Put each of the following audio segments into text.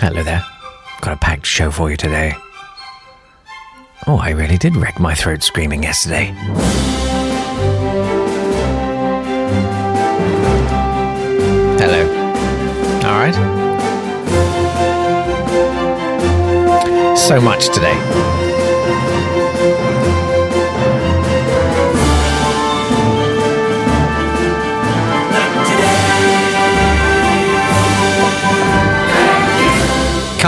Hello there. Got a packed show for you today. Oh, I really did wreck my throat screaming yesterday. Hello. All right. So much today.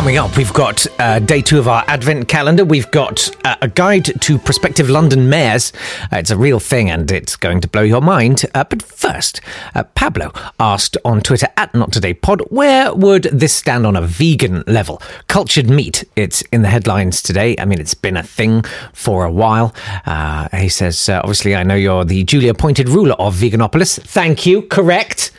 Coming up, we've got uh, day two of our Advent calendar. We've got uh, a guide to prospective London mayors. Uh, it's a real thing and it's going to blow your mind. Uh, but first, uh, Pablo asked on Twitter at Not Today Pod, where would this stand on a vegan level? Cultured meat, it's in the headlines today. I mean, it's been a thing for a while. Uh, he says, obviously, I know you're the duly appointed ruler of Veganopolis. Thank you, correct.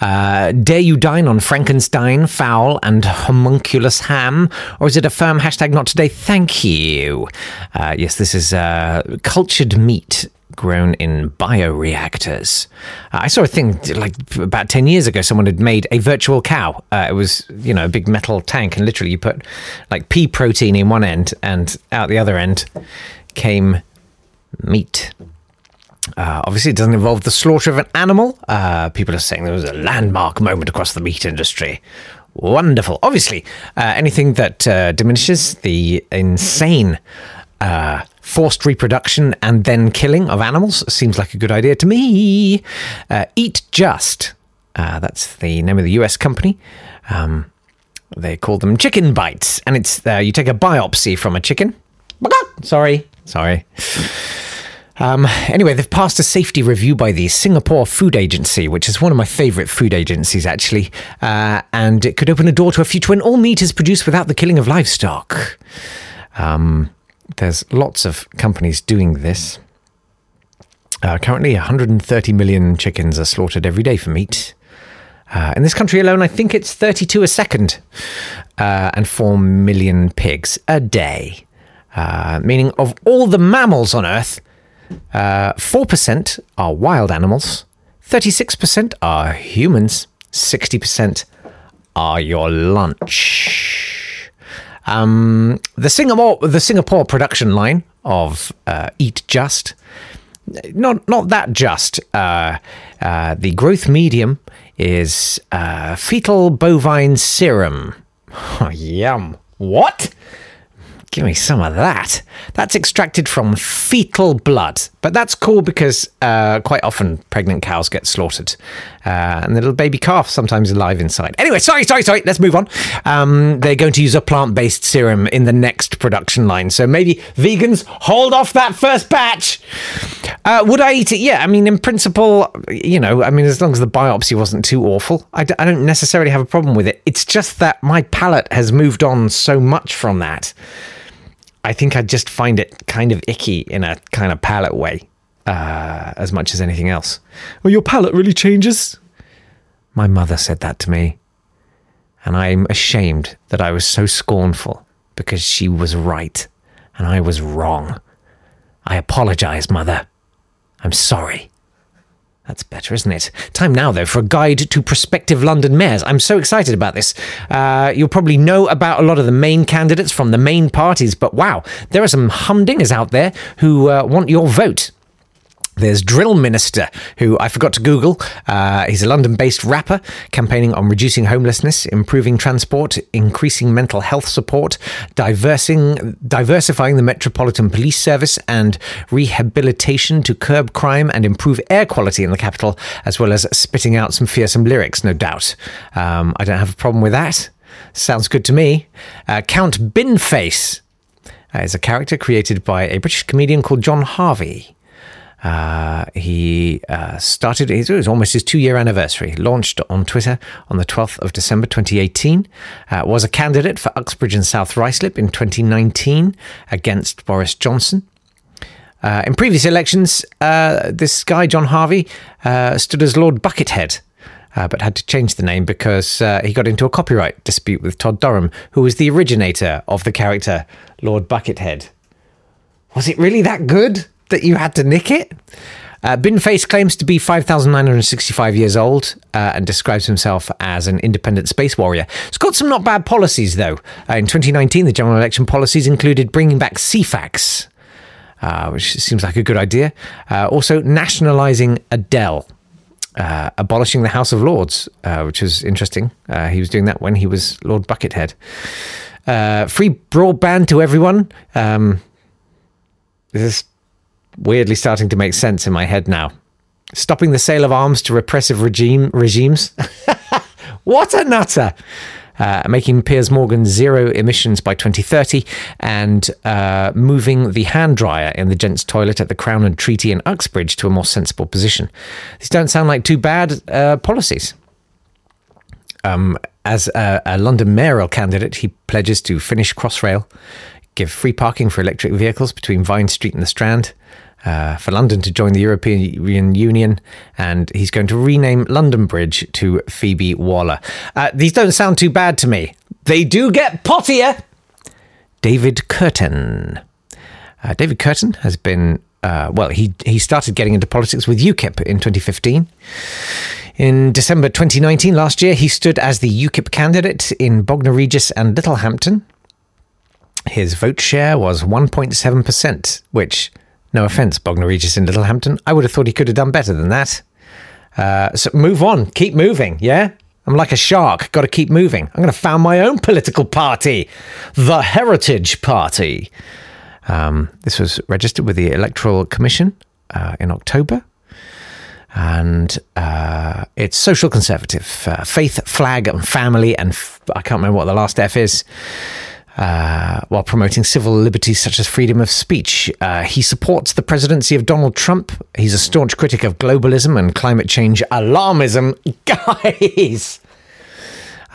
Uh, dare you dine on Frankenstein, fowl, and homunculus ham? Or is it a firm hashtag not today? Thank you. Uh, yes, this is uh, cultured meat grown in bioreactors. Uh, I saw a thing like about 10 years ago, someone had made a virtual cow. Uh, it was, you know, a big metal tank, and literally you put like pea protein in one end, and out the other end came meat. Uh, obviously, it doesn't involve the slaughter of an animal. Uh, people are saying there was a landmark moment across the meat industry. Wonderful. Obviously, uh, anything that uh, diminishes the insane uh, forced reproduction and then killing of animals seems like a good idea to me. Uh, Eat Just. that's the name of the US company. Um, they call them chicken bites, and it's you take a biopsy from a chicken. Sorry, sorry. Um, anyway, they've passed a safety review by the Singapore Food Agency, which is one of my favourite food agencies, actually. Uh, and it could open a door to a future when all meat is produced without the killing of livestock. Um, there's lots of companies doing this. Uh, currently, 130 million chickens are slaughtered every day for meat. Uh, in this country alone, I think it's 32 a second, uh, and 4 million pigs a day. Uh, meaning, of all the mammals on Earth, uh, 4% are wild animals, 36% are humans, 60% are your lunch. Um, the Singapore the Singapore production line of uh, Eat Just, not not that just. Uh, uh, the growth medium is uh, fetal bovine serum. Oh, yum! What? Give me some of that. That's extracted from fetal blood. But that's cool because uh, quite often pregnant cows get slaughtered. Uh, and the little baby calf sometimes alive inside. Anyway, sorry, sorry, sorry. Let's move on. Um, they're going to use a plant based serum in the next production line. So maybe vegans hold off that first batch. Uh, would I eat it? Yeah. I mean, in principle, you know, I mean, as long as the biopsy wasn't too awful, I d- I don't necessarily have a problem with it. It's just that my palate has moved on so much from that. I think I just find it kind of icky in a kind of palate way, uh, as much as anything else. Well, your palate really changes. My mother said that to me, and I'm ashamed that I was so scornful because she was right and I was wrong. I apologize, mother. I'm sorry. That's better, isn't it? Time now, though, for a guide to prospective London mayors. I'm so excited about this. Uh, you'll probably know about a lot of the main candidates from the main parties, but wow, there are some humdingers out there who uh, want your vote. There's Drill Minister, who I forgot to Google. Uh, he's a London based rapper campaigning on reducing homelessness, improving transport, increasing mental health support, diversifying the Metropolitan Police Service, and rehabilitation to curb crime and improve air quality in the capital, as well as spitting out some fearsome lyrics, no doubt. Um, I don't have a problem with that. Sounds good to me. Uh, Count Binface uh, is a character created by a British comedian called John Harvey. Uh, he uh, started, it was almost his two year anniversary, launched on Twitter on the 12th of December 2018, uh, was a candidate for Uxbridge and South Ruislip in 2019 against Boris Johnson. Uh, in previous elections, uh, this guy, John Harvey, uh, stood as Lord Buckethead. but had to change the name because he got into a copyright dispute with Todd Durham, who was the originator of the character Lord Buckethead. Was it really that good? That you had to nick it. Uh, Binface claims to be 5,965 years old uh, and describes himself as an independent space warrior. It's got some not bad policies, though. Uh, in 2019, the general election policies included bringing back Ceefax, uh, which seems like a good idea. Uh, also, nationalising Adele. Uh, abolishing the House of Lords, which was interesting. he was doing that when he was Lord Buckethead. free broadband to everyone. Um, this weirdly starting to make sense in my head now. Stopping the sale of arms to repressive regime regimes. what a nutter! Uh, making Piers Morgan zero emissions by 2030, and uh, moving the hand dryer in the gents' toilet at the Crown and Treaty in Uxbridge to a more sensible position. These don't sound like too bad uh, policies. Um, as a, a, London mayoral candidate, he pledges to finish Crossrail, give free parking for electric vehicles between Vine Street and the Strand, uh, for London to join the European Union, and he's going to rename London Bridge to Phoebe Waller. Uh, these don't sound too bad to me. They do get pottier. David Kurten. Uh, David Kurten has been, uh, well, he, he started getting into politics with UKIP in 2015. In December 2019, last year, he stood as the UKIP candidate in Bognor Regis and Littlehampton. His vote share was 1.7%, which no offence, Bognor Regis in Littlehampton. I would have thought he could have done better than that. Uh, so move on, keep moving, yeah? I'm like a shark, got to keep moving. I'm going to found my own political party, the Heritage Party. Um, this was registered with the Electoral Commission uh, in October. And uh, it's social conservative, uh, faith, flag, and family. And f- I can't remember what the last F is uh, while promoting civil liberties such as freedom of speech. Uh, he supports the presidency of Donald Trump. He's a staunch critic of globalism and climate change alarmism. Guys!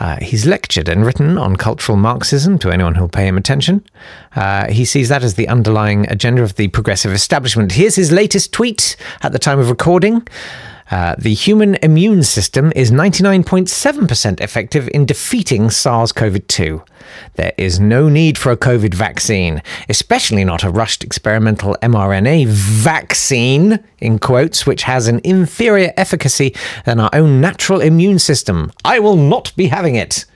Uh, he's lectured and written on cultural Marxism to anyone who'll pay him attention. Uh, he sees that as the underlying agenda of the progressive establishment. Here's his latest tweet at the time of recording. Uh, the human immune system is 99.7% effective in defeating SARS CoV 2. There is no need for a COVID vaccine, especially not a rushed experimental mRNA vaccine, in quotes, which has an inferior efficacy than our own natural immune system. I will not be having it.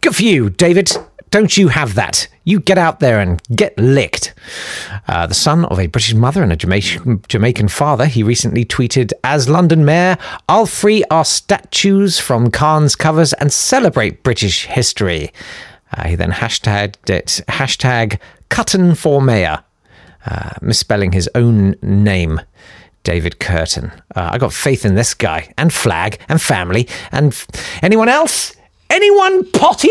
Good for you, David. Don't you have that? You get out there and get licked. Uh, the son of a British mother and a Jamaican, father, he recently tweeted, As London Mayor, I'll free our statues from Cannes covers and celebrate British history. Uh, he then hashtagged it, hashtag Cutton for Mayor, uh, misspelling his own name. David Kurten. Uh, I got faith in this guy, and flag, and family, and f- anyone else? Anyone pottier?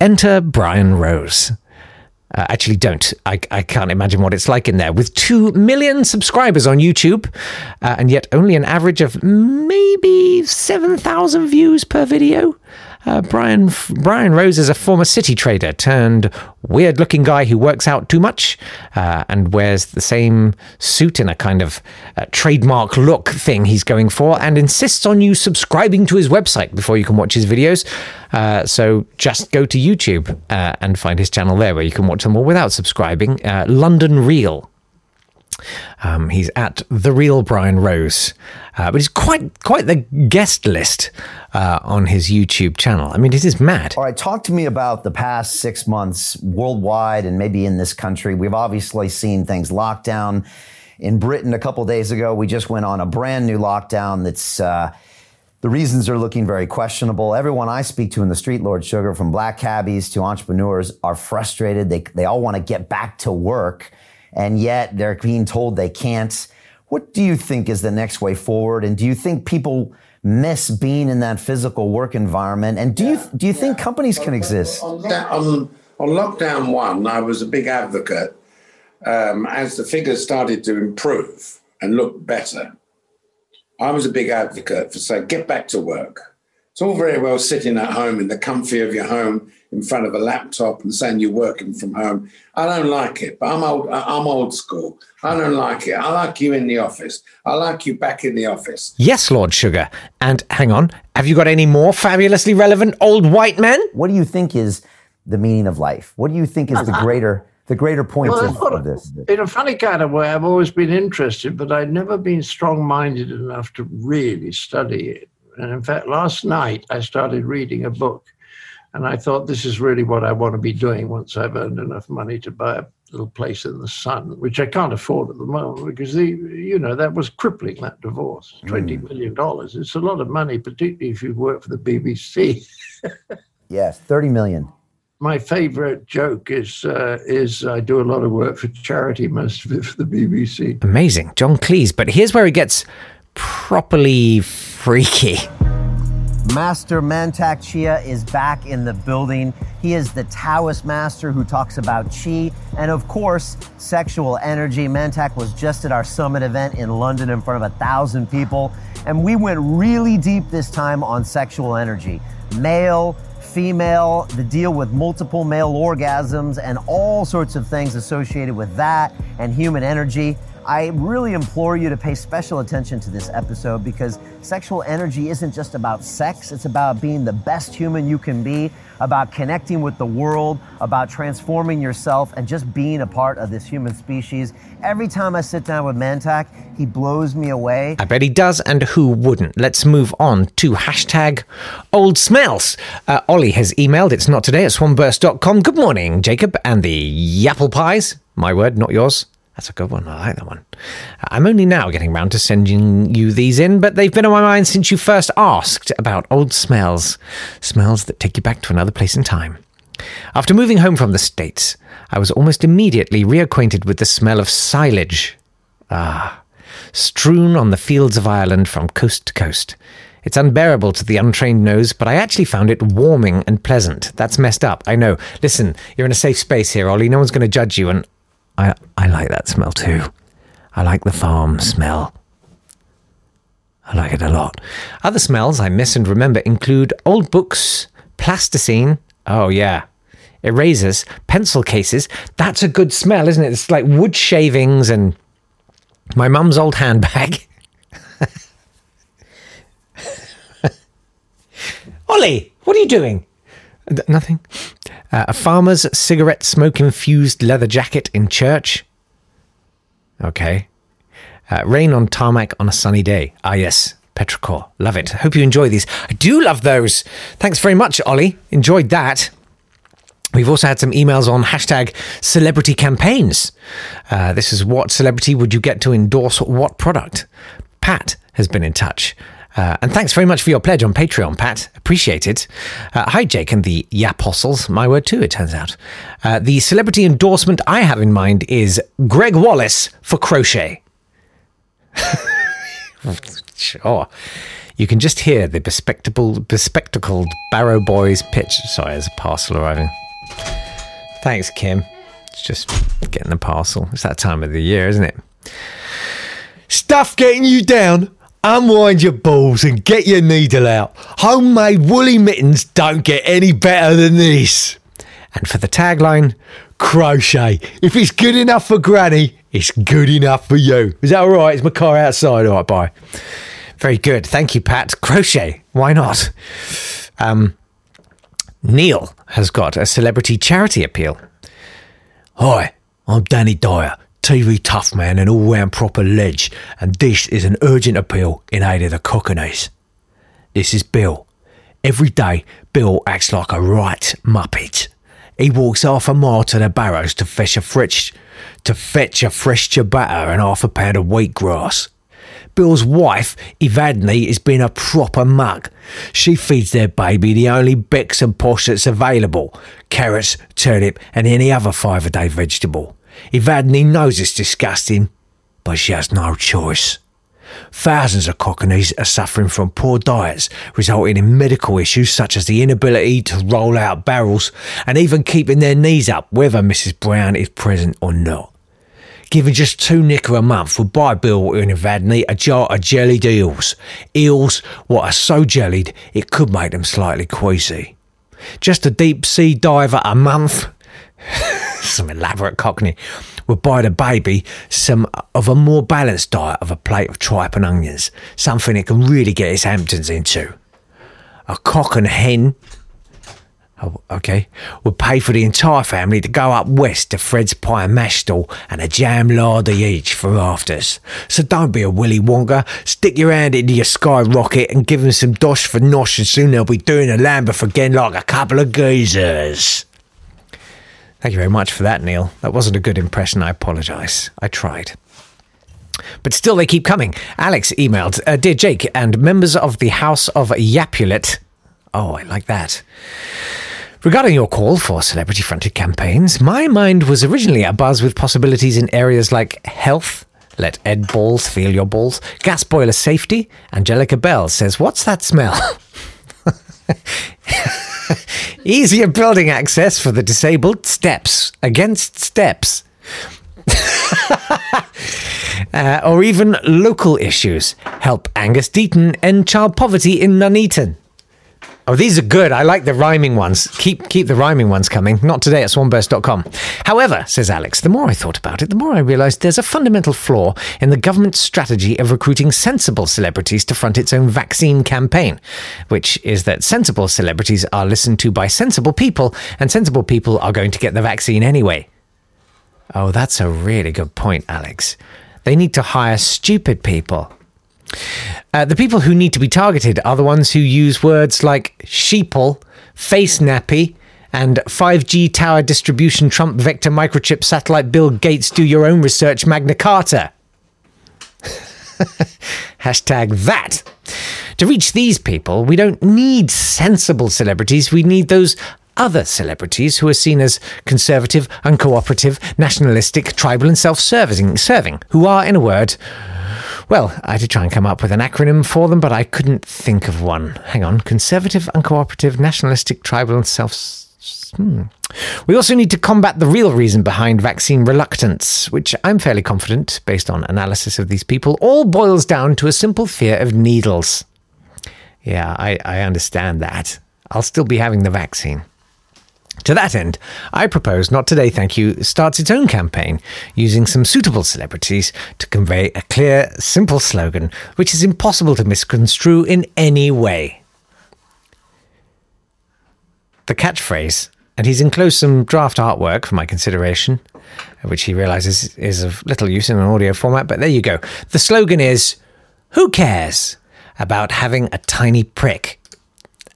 Enter Brian Rose. Uh, actually, don't. I, I can't imagine what it's like in there. With 2 million subscribers on YouTube, uh, and yet only an average of maybe 7,000 views per video. Uh, Brian Brian Rose is a former city trader turned weird looking guy who works out too much uh, and wears the same suit in a kind of uh, trademark look thing he's going for and insists on you subscribing to his website before you can watch his videos. Uh, so just go to YouTube uh, and find his channel there where you can watch them all without subscribing. Uh, London Real. Um, he's at the real Brian Rose, uh, but he's quite quite the guest list uh, on his YouTube channel. I mean, it is mad. All right, talk to me about the past six months worldwide and maybe in this country. We've obviously seen things lockdown in Britain a couple days ago. We just went on a brand new lockdown that's. Uh, the reasons are looking very questionable. Everyone I speak to in the street, Lord Sugar, from black cabbies to entrepreneurs, are frustrated. They, they all want to get back to work and yet they're being told they can't. What do you think is the next way forward? And do you think people miss being in that physical work environment? And do you do you think companies can exist? On, on, on lockdown one, I was a big advocate um, as the figures started to improve and look better. I was a big advocate for saying, get back to work. It's all very well sitting at home in the comfy of your home in front of a laptop and saying you're working from home. I don't like it, but I'm old. I'm old school. I don't like it. I like you in the office. I like you back in the office. Yes, Lord Sugar. And hang on, have you got any more fabulously relevant old white men? What do you think is the meaning of life? What do you think is the greater the greater point Well, of, of this? In a funny kind of way, I've always been interested, but I'd never been strong minded enough to really study it. And in fact, last night I started reading a book, and I thought this is really what I want to be doing once I've earned enough money to buy a little place in the sun, which I can't afford at the moment because the you know that was crippling that divorce, twenty million dollars. It's a lot of money, particularly if you work for the BBC. Yes, thirty million. My favorite joke is uh, is I do a lot of work for charity, most of it for the BBC. Amazing, John Cleese. But here's where it gets properly freaky. Master Mantak Chia is back in the building. He is the Taoist master who talks about chi and, of course, sexual energy. Mantak was just at our summit event in London in front of a thousand people, and we went really deep this time on sexual energy male, female, the deal with multiple male orgasms, and all sorts of things associated with that and human energy. I really implore you to pay special attention to this episode because sexual energy isn't just about sex, it's about being the best human you can be, about connecting with the world, about transforming yourself, and just being a part of this human species. Every time I sit down with Mantak, he blows me away. I bet he does, and who wouldn't? Let's move on to hashtag old smells. Uh, Ollie has emailed, it's not today, at swanburst.com. Good morning, Jacob and the Yapple Pies. My word, not yours. That's a good one. I like that one. I'm only now getting round to sending you these in, but they've been on my mind since you first asked about old smells. Smells that take you back to another place in time. After moving home from the States, I was almost immediately reacquainted with the smell of silage. Ah, strewn on the fields of Ireland from coast to coast. It's unbearable to the untrained nose, but I actually found it warming and pleasant. That's messed up, I know. Listen, you're in a safe space here, Ollie. No one's going to judge you, and I, I like that smell too. I like the farm smell. I like it a lot. Other smells I miss and remember include old books, plasticine. Oh, yeah. Erasers, pencil cases. That's a good smell, isn't it? It's like wood shavings and my mum's old handbag. Ollie, what are you doing? Nothing. Uh, a farmer's cigarette smoke infused leather jacket in church. Okay. Uh, rain on tarmac on a sunny day. Ah, yes. Petrichor. Love it. Hope you enjoy these. I do love those. Thanks very much, Ollie. Enjoyed that. We've also had some emails on hashtag celebrity campaigns. Uh, this is what celebrity would you get to endorse what product? Pat has been in touch. Uh, and thanks very much for your pledge on Patreon, Pat. Appreciate it. Uh, hi, Jake and the Yapostles. My word, too, it turns out. Uh, the celebrity endorsement I have in mind is Gregg Wallace for crochet. sure. You can just hear the bespectacled, bespectacled Barrow Boys pitch. Sorry, there's a parcel arriving. Thanks, Kim. It's just getting the parcel. It's that time of the year, isn't it? Stuff getting you down. Unwind your balls and get your needle out. Homemade woolly mittens don't get any better than this. And for the tagline, crochet. If it's good enough for Granny, it's good enough for you. Is that all right? Is my car outside? All right, bye. Very good. Thank you, Pat. Crochet. Why not? Um, Neil has got a celebrity charity appeal. Hi, I'm Danny Dyer, TV tough man and all round proper ledge, and this is an urgent appeal in aid of the Cockneys. This is Bill. Every day, Bill acts like a right muppet. He walks half a mile to the barrows to fetch a fresh, to fetch a fresh ciabatta and half a pound of wheatgrass. Bill's wife, Evadne, has been a proper mug. She feeds their baby the only becks and posh that's available carrots, turnip, and any other five a day vegetable. Evadne knows it's disgusting, but she has no choice. Thousands of Cockneys are suffering from poor diets, resulting in medical issues such as the inability to roll out barrels and even keeping their knees up, whether Mrs. Brown is present or not. Giving just two nicker a month would buy Bill and Evadne a jar of jellied eels. Eels what are so jellied it could make them slightly queasy. Just a deep sea diver a month? some elaborate cockney would buy the baby some of a more balanced diet of a plate of tripe and onions, something it can really get its Hamptons into. A cock and hen Oh, okay, would pay for the entire family to go up west to Fred's Pie and Mash Stall and a jam larder each for afters. So don't be a Willy Wonka. Stick your hand into your skyrocket and give them some dosh for nosh, and soon they'll be doing the Lambeth again like a couple of geezers. Thank you very much for that, Neil. That wasn't a good impression. I apologise. I tried. But still, they keep coming. Alex emailed uh, Dear Jake and members of the House of Yapulet. Oh, I like that. Regarding your call for celebrity fronted campaigns, my mind was originally abuzz with possibilities in areas like health. Let Ed Balls feel your balls. Gas boiler safety. Angelica Bell says, What's that smell? Easier building access for the disabled. Steps against steps. uh, or even local issues. Help Angus Deayton end child poverty in Nuneaton. Oh, these are good. I like the rhyming ones. Keep keep the rhyming ones coming. Not today at swanburst.com. However, says Alex, the more I thought about it, the more I realised there's a fundamental flaw in the government's strategy of recruiting sensible celebrities to front its own vaccine campaign, which is that sensible celebrities are listened to by sensible people, and sensible people are going to get the vaccine anyway. Oh, that's a really good point, Alex. They need to hire stupid people. Uh, the people who need to be targeted are the ones who use words like sheeple, face nappy, and 5G tower distribution Trump vector microchip satellite Bill Gates do your own research Magna Carta. Hashtag that. To reach these people, we don't need sensible celebrities. We need those other celebrities who are seen as conservative, uncooperative, nationalistic, tribal, and self serving, serving, who are, in a word, well, I did try and come up with an acronym for them, but I couldn't think of one. Hang on. Conservative, uncooperative, nationalistic, tribal, and self. Hmm. We also need to combat the real reason behind vaccine reluctance, which I'm fairly confident, based on analysis of these people, all boils down to a simple fear of needles. Yeah, I, I understand that. I'll still be having the vaccine. To that end, I propose Not Today Thank You starts its own campaign using some suitable celebrities to convey a clear, simple slogan which is impossible to misconstrue in any way. The catchphrase, and he's enclosed some draft artwork for my consideration, which he realizes is of little use in an audio format, but there you go. The slogan is Who cares? about having a tiny prick.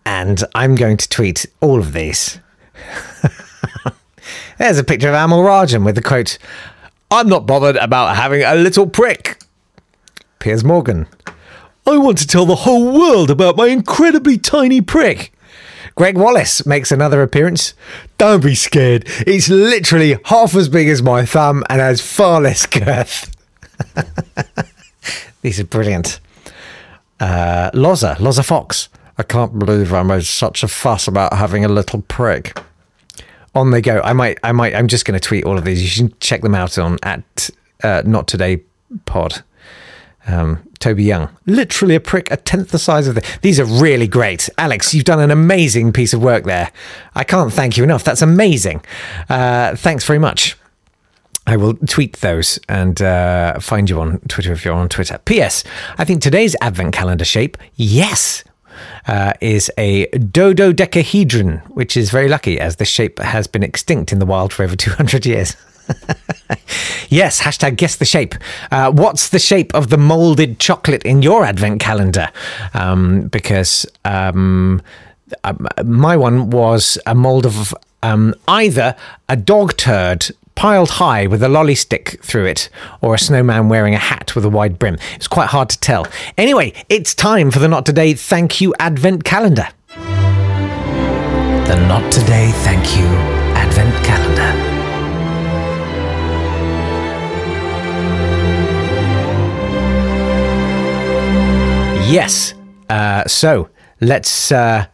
And I'm going to tweet all of these. There's a picture of Amol Rajan with the quote, I'm not bothered about having a little prick. Piers Morgan, I want to tell the whole world about my incredibly tiny prick. Gregg Wallace makes another appearance. Don't be scared. It's literally half as big as my thumb and has far less girth. These are brilliant. Uh, Loza, Loza Fox. I can't believe I made such a fuss about having a little prick. On they go. I might, I might, I'm just going to tweet all of these. You should check them out on at uh, Not Today Pod. Um, Toby Young, literally a prick, a tenth the size of the. These are really great, Alex. You've done an amazing piece of work there. I can't thank you enough. That's amazing. Uh, thanks very much. I will tweet those and uh, find you on Twitter if you're on Twitter. P.S. I think today's advent calendar shape, yes, uh, is a dodecahedron, which is very lucky as this shape has been extinct in the wild for over 200 years. yes, hashtag guess the shape. Uh, what's the shape of the molded chocolate in your advent calendar? Um, because um, uh, my one was a mold of um, either a dog turd piled high with a lolly stick through it, or a snowman wearing a hat with a wide brim. It's quite hard to tell. Anyway, it's time for the Not Today Thank You Advent Calendar. The Not Today Thank You Advent Calendar. Yes. Uh, so let's. Uh,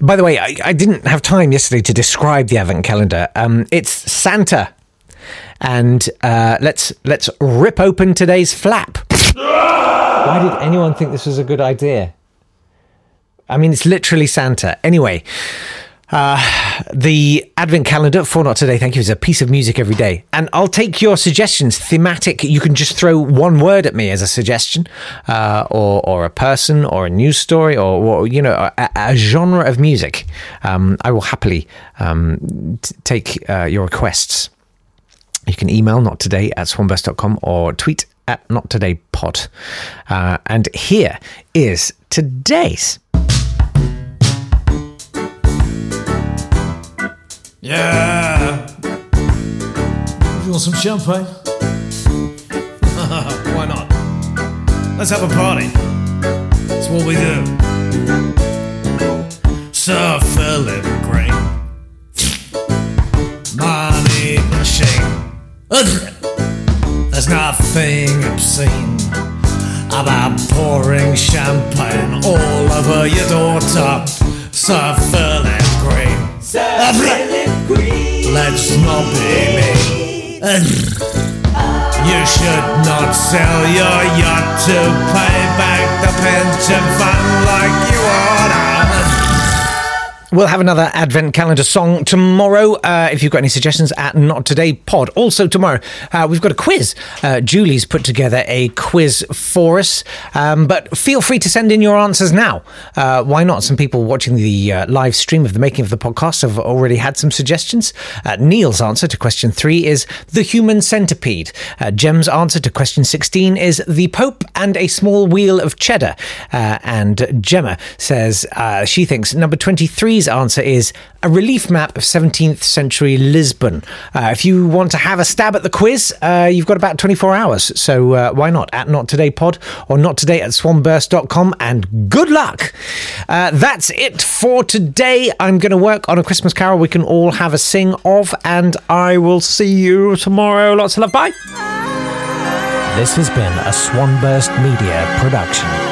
by the way, I, I, didn't have time yesterday to describe the Advent calendar. Um, it's Santa, and uh, let's let's rip open today's flap. Why did anyone think this was a good idea? I mean, it's literally Santa. Anyway, uh, the Advent calendar for Not Today, thank you, is a piece of music every day. And I'll take your suggestions, thematic. You can just throw one word at me as a suggestion, uh, or, or a person, or a news story, or, or you know, a, a, genre of music. Um, I will happily um, t- take uh, your requests. You can email not today at swanburst.com or tweet at not today pod. Uh, and here is today's Yeah. You want some champagne? Why not? Let's have a party. That's what we do. Sir Philip Green. There's nothing obscene about pouring champagne all over your daughter, Sir Philip Green. Sir Philip Green. Let's not be me. You should not sell your yacht to pay back the pension fund like you oughta. We'll have another Advent calendar song tomorrow. Uh, if you've got any suggestions at Not Today Pod. Also, tomorrow, uh, we've got a quiz. Uh, Julie's put together a quiz for us. Um, but feel free to send in your answers now. Uh, why not? Some people watching the uh, live stream of the making of the podcast have already had some suggestions. Uh, Neil's answer to question three is the human centipede. Jem's answer to question 16 is the Pope and a small wheel of cheddar. and Gemma says she thinks number 23 answer is a relief map of 17th century Lisbon. Uh, if you want to have a stab at the quiz, uh, you've got about 24 hours. So uh, why not? At Not Today Pod or Not Today at swanburst.com. And good luck. Uh, that's it for today. I'm going to work on a Christmas carol we can all have a sing of. And I will see you tomorrow. Lots of love. Bye. This has been a Swanburst Media production.